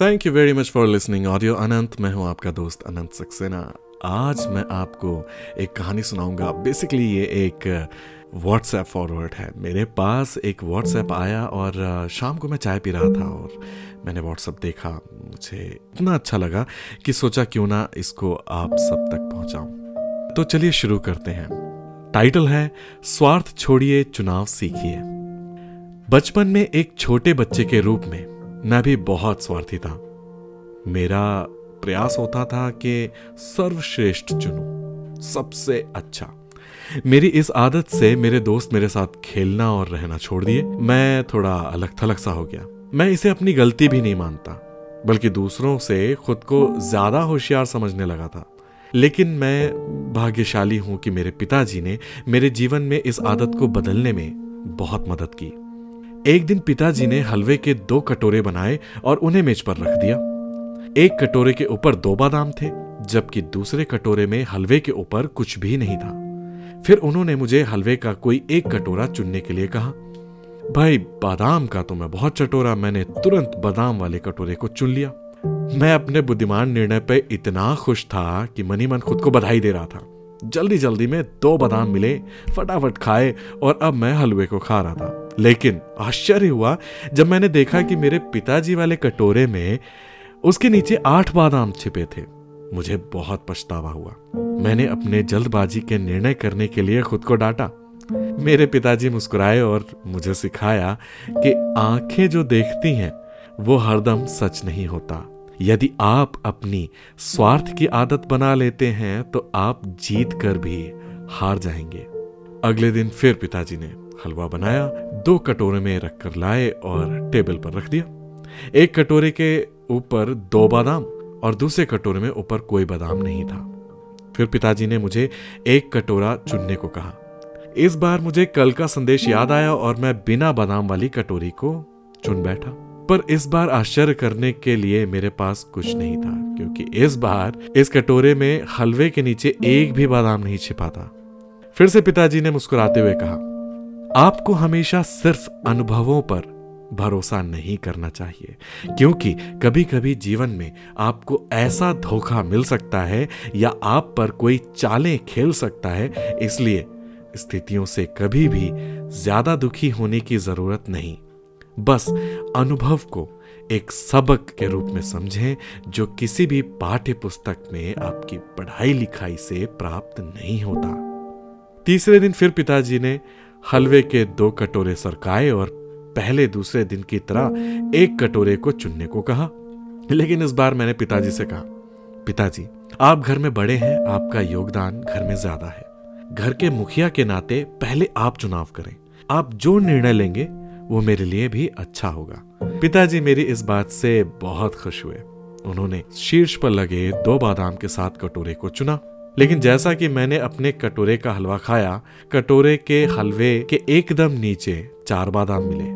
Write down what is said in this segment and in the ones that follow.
Thank you very much for listening audio Anant मैं हूँ आपका दोस्त अनंत सक्सेना। आज मैं आपको एक कहानी सुनाऊँगा। बेसिकली ये एक व्हाट्सएप फॉरवर्ड है। मेरे पास एक व्हाट्सएप आया और शाम को मैं चाय पी रहा था और मैंने व्हाट्सएप देखा। मुझे इतना अच्छा लगा कि सोचा क्यों ना इसको आप सब तक पहुंचाऊं। तो चलिए शुरू करते हैं। टाइटल है, स्वार्थ छोड़िए, चुनाव सीखिए। बचपन में एक छोटे बच्चे के रूप में मैं भी बहुत स्वार्थी था। मेरा प्रयास होता था कि सर्वश्रेष्ठ चुनूं, सबसे अच्छा। मेरी इस आदत से मेरे दोस्त मेरे साथ खेलना और रहना छोड़ दिए। मैं थोड़ा अलग थलग सा हो गया। मैं इसे अपनी गलती भी नहीं मानता, बल्कि दूसरों से खुद को ज़्यादा होशियार समझने लगा था। लेकिन मैं भाग्यशाली हूँ कि मेरे पिताजी ने मेरे जीवन में इस आदत को बदलने में बहुत मदद की। एक दिन पिताजी ने हलवे के दो कटोरे बनाए और उन्हें मेज पर रख दिया। एक कटोरे के ऊपर दो बादाम थे, जबकि दूसरे कटोरे में हलवे के ऊपर कुछ भी नहीं था। फिर उन्होंने मुझे हलवे का कोई एक कटोरा चुनने के लिए कहा, भाई, बादाम का तो मैं बहुत चटोरा, मैंने तुरंत बादाम वाले कटोरे को चुन लिया। मैं अपने बुद्धिमान निर्णय पे इतना खुश था कि मनी मन खुद को बधाई दे रहा था। जल्दी जल्दी में दो बादाम मिले, फटाफट खाए और अब मैं हलवे को खा रहा था। लेकिन आश्चर्य हुआ जब मैंने देखा कि मेरे पिताजी वाले कटोरे में उसके नीचे आठ बादाम छिपे थे। मुझे बहुत पछतावा हुआ। मैंने अपने जल्दबाजी के निर्णय करने के लिए खुद को डांटा। मेरे पिताजी मुस्कुराए और मुझे सिखाया कि आँखें जो देखती हैं, वो हरदम सच नहीं होता। यदि आप अपनी स्वार्थ की आदत बना लेते हैं तो आप जीत कर भी हार जाएँगे। अगले दिन फिर पिताजी ने हलवा बनाया, दो कटोरे में रखकर लाए और टेबल पर रख दिया। एक कटोरे के ऊपर दो बादाम और दूसरे कटोरे में ऊपर कोई बादाम नहीं था। फिर पिताजी ने मुझे एक कटोरा चुनने को कहा। इस बार मुझे कल का संदेश याद आया और मैं बिना बादाम वाली कटोरी को चुन बैठा। पर इस बार आश्चर्य करने के लिए मेरे पास कुछ नहीं था, क्योंकि इस बार इस कटोरे में हलवे के नीचे एक भी बादाम नहीं छिपा था। फिर से पिताजी ने मुस्कुराते हुए कहा, आपको हमेशा सिर्फ़ अनुभवों पर भरोसा नहीं करना चाहिए, क्योंकि कभी कभी जीवन में आपको ऐसा धोखा मिल सकता है या आप पर कोई चालें खेल सकता है, इसलिए स्थितियों से कभी भी ज़्यादा दुखी होने की ज़रूरत नहीं। बस अनुभव को एक सबक के रूप में समझें, जो किसी भी पाठ्य पुस्तक में आपकी पढ़ाई लिखाई से प्राप्त नहीं होता। तीसरे दिन फिर पिताजी ने हलवे के दो कटोरे सरकाए और पहले दूसरे दिन की तरह एक कटोरे को चुनने को कहा। लेकिन इस बार मैंने पिताजी से कहा, पिताजी, आप घर में बड़े हैं, आपका योगदान घर में ज़्यादा है। घर के मुखिया के नाते पहले आप चुनाव करें। आप जो निर्णय लेंगे, वो मेरे लिए भी अच्छा होगा। पिताजी मेरी इस बात से बहुत खुश हुए। उन्होंने शीर्ष पर लगे दो बादाम के साथ कटोरे को चुना। लेकिन जैसा कि मैंने अपने कटोरे का हलवा खाया, कटोरे के हलवे के एकदम नीचे चार बादाम मिले।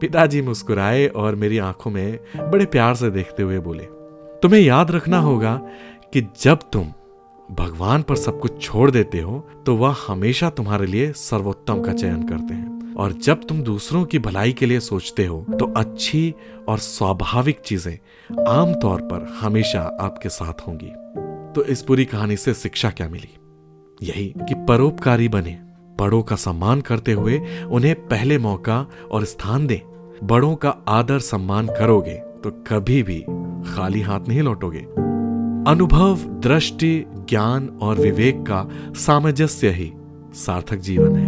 पिताजी मुस्कुराए और मेरी आँखों में बड़े प्यार से देखते हुए बोले, तुम्हें याद रखना होगा कि जब तुम भगवान पर सब कुछ छोड़ देते हो तो वह हमेशा तुम्हारे लिए सर्वोत्तम का चयन करते हैं। और जब तुम दूसरों की भलाई के लिए सोचते हो तो अच्छी और स्वाभाविक चीज़ें आमतौर पर हमेशा आपके साथ होंगी। तो इस पूरी कहानी से शिक्षा क्या मिली? यही कि परोपकारी बने, बड़ों का सम्मान करते हुए उन्हें पहले मौका और स्थान दें। बड़ों का आदर सम्मान करोगे तो कभी भी खाली हाथ नहीं लौटोगे। अनुभव, दृष्टि, ज्ञान और विवेक का सामंजस्य ही सार्थक जीवन है।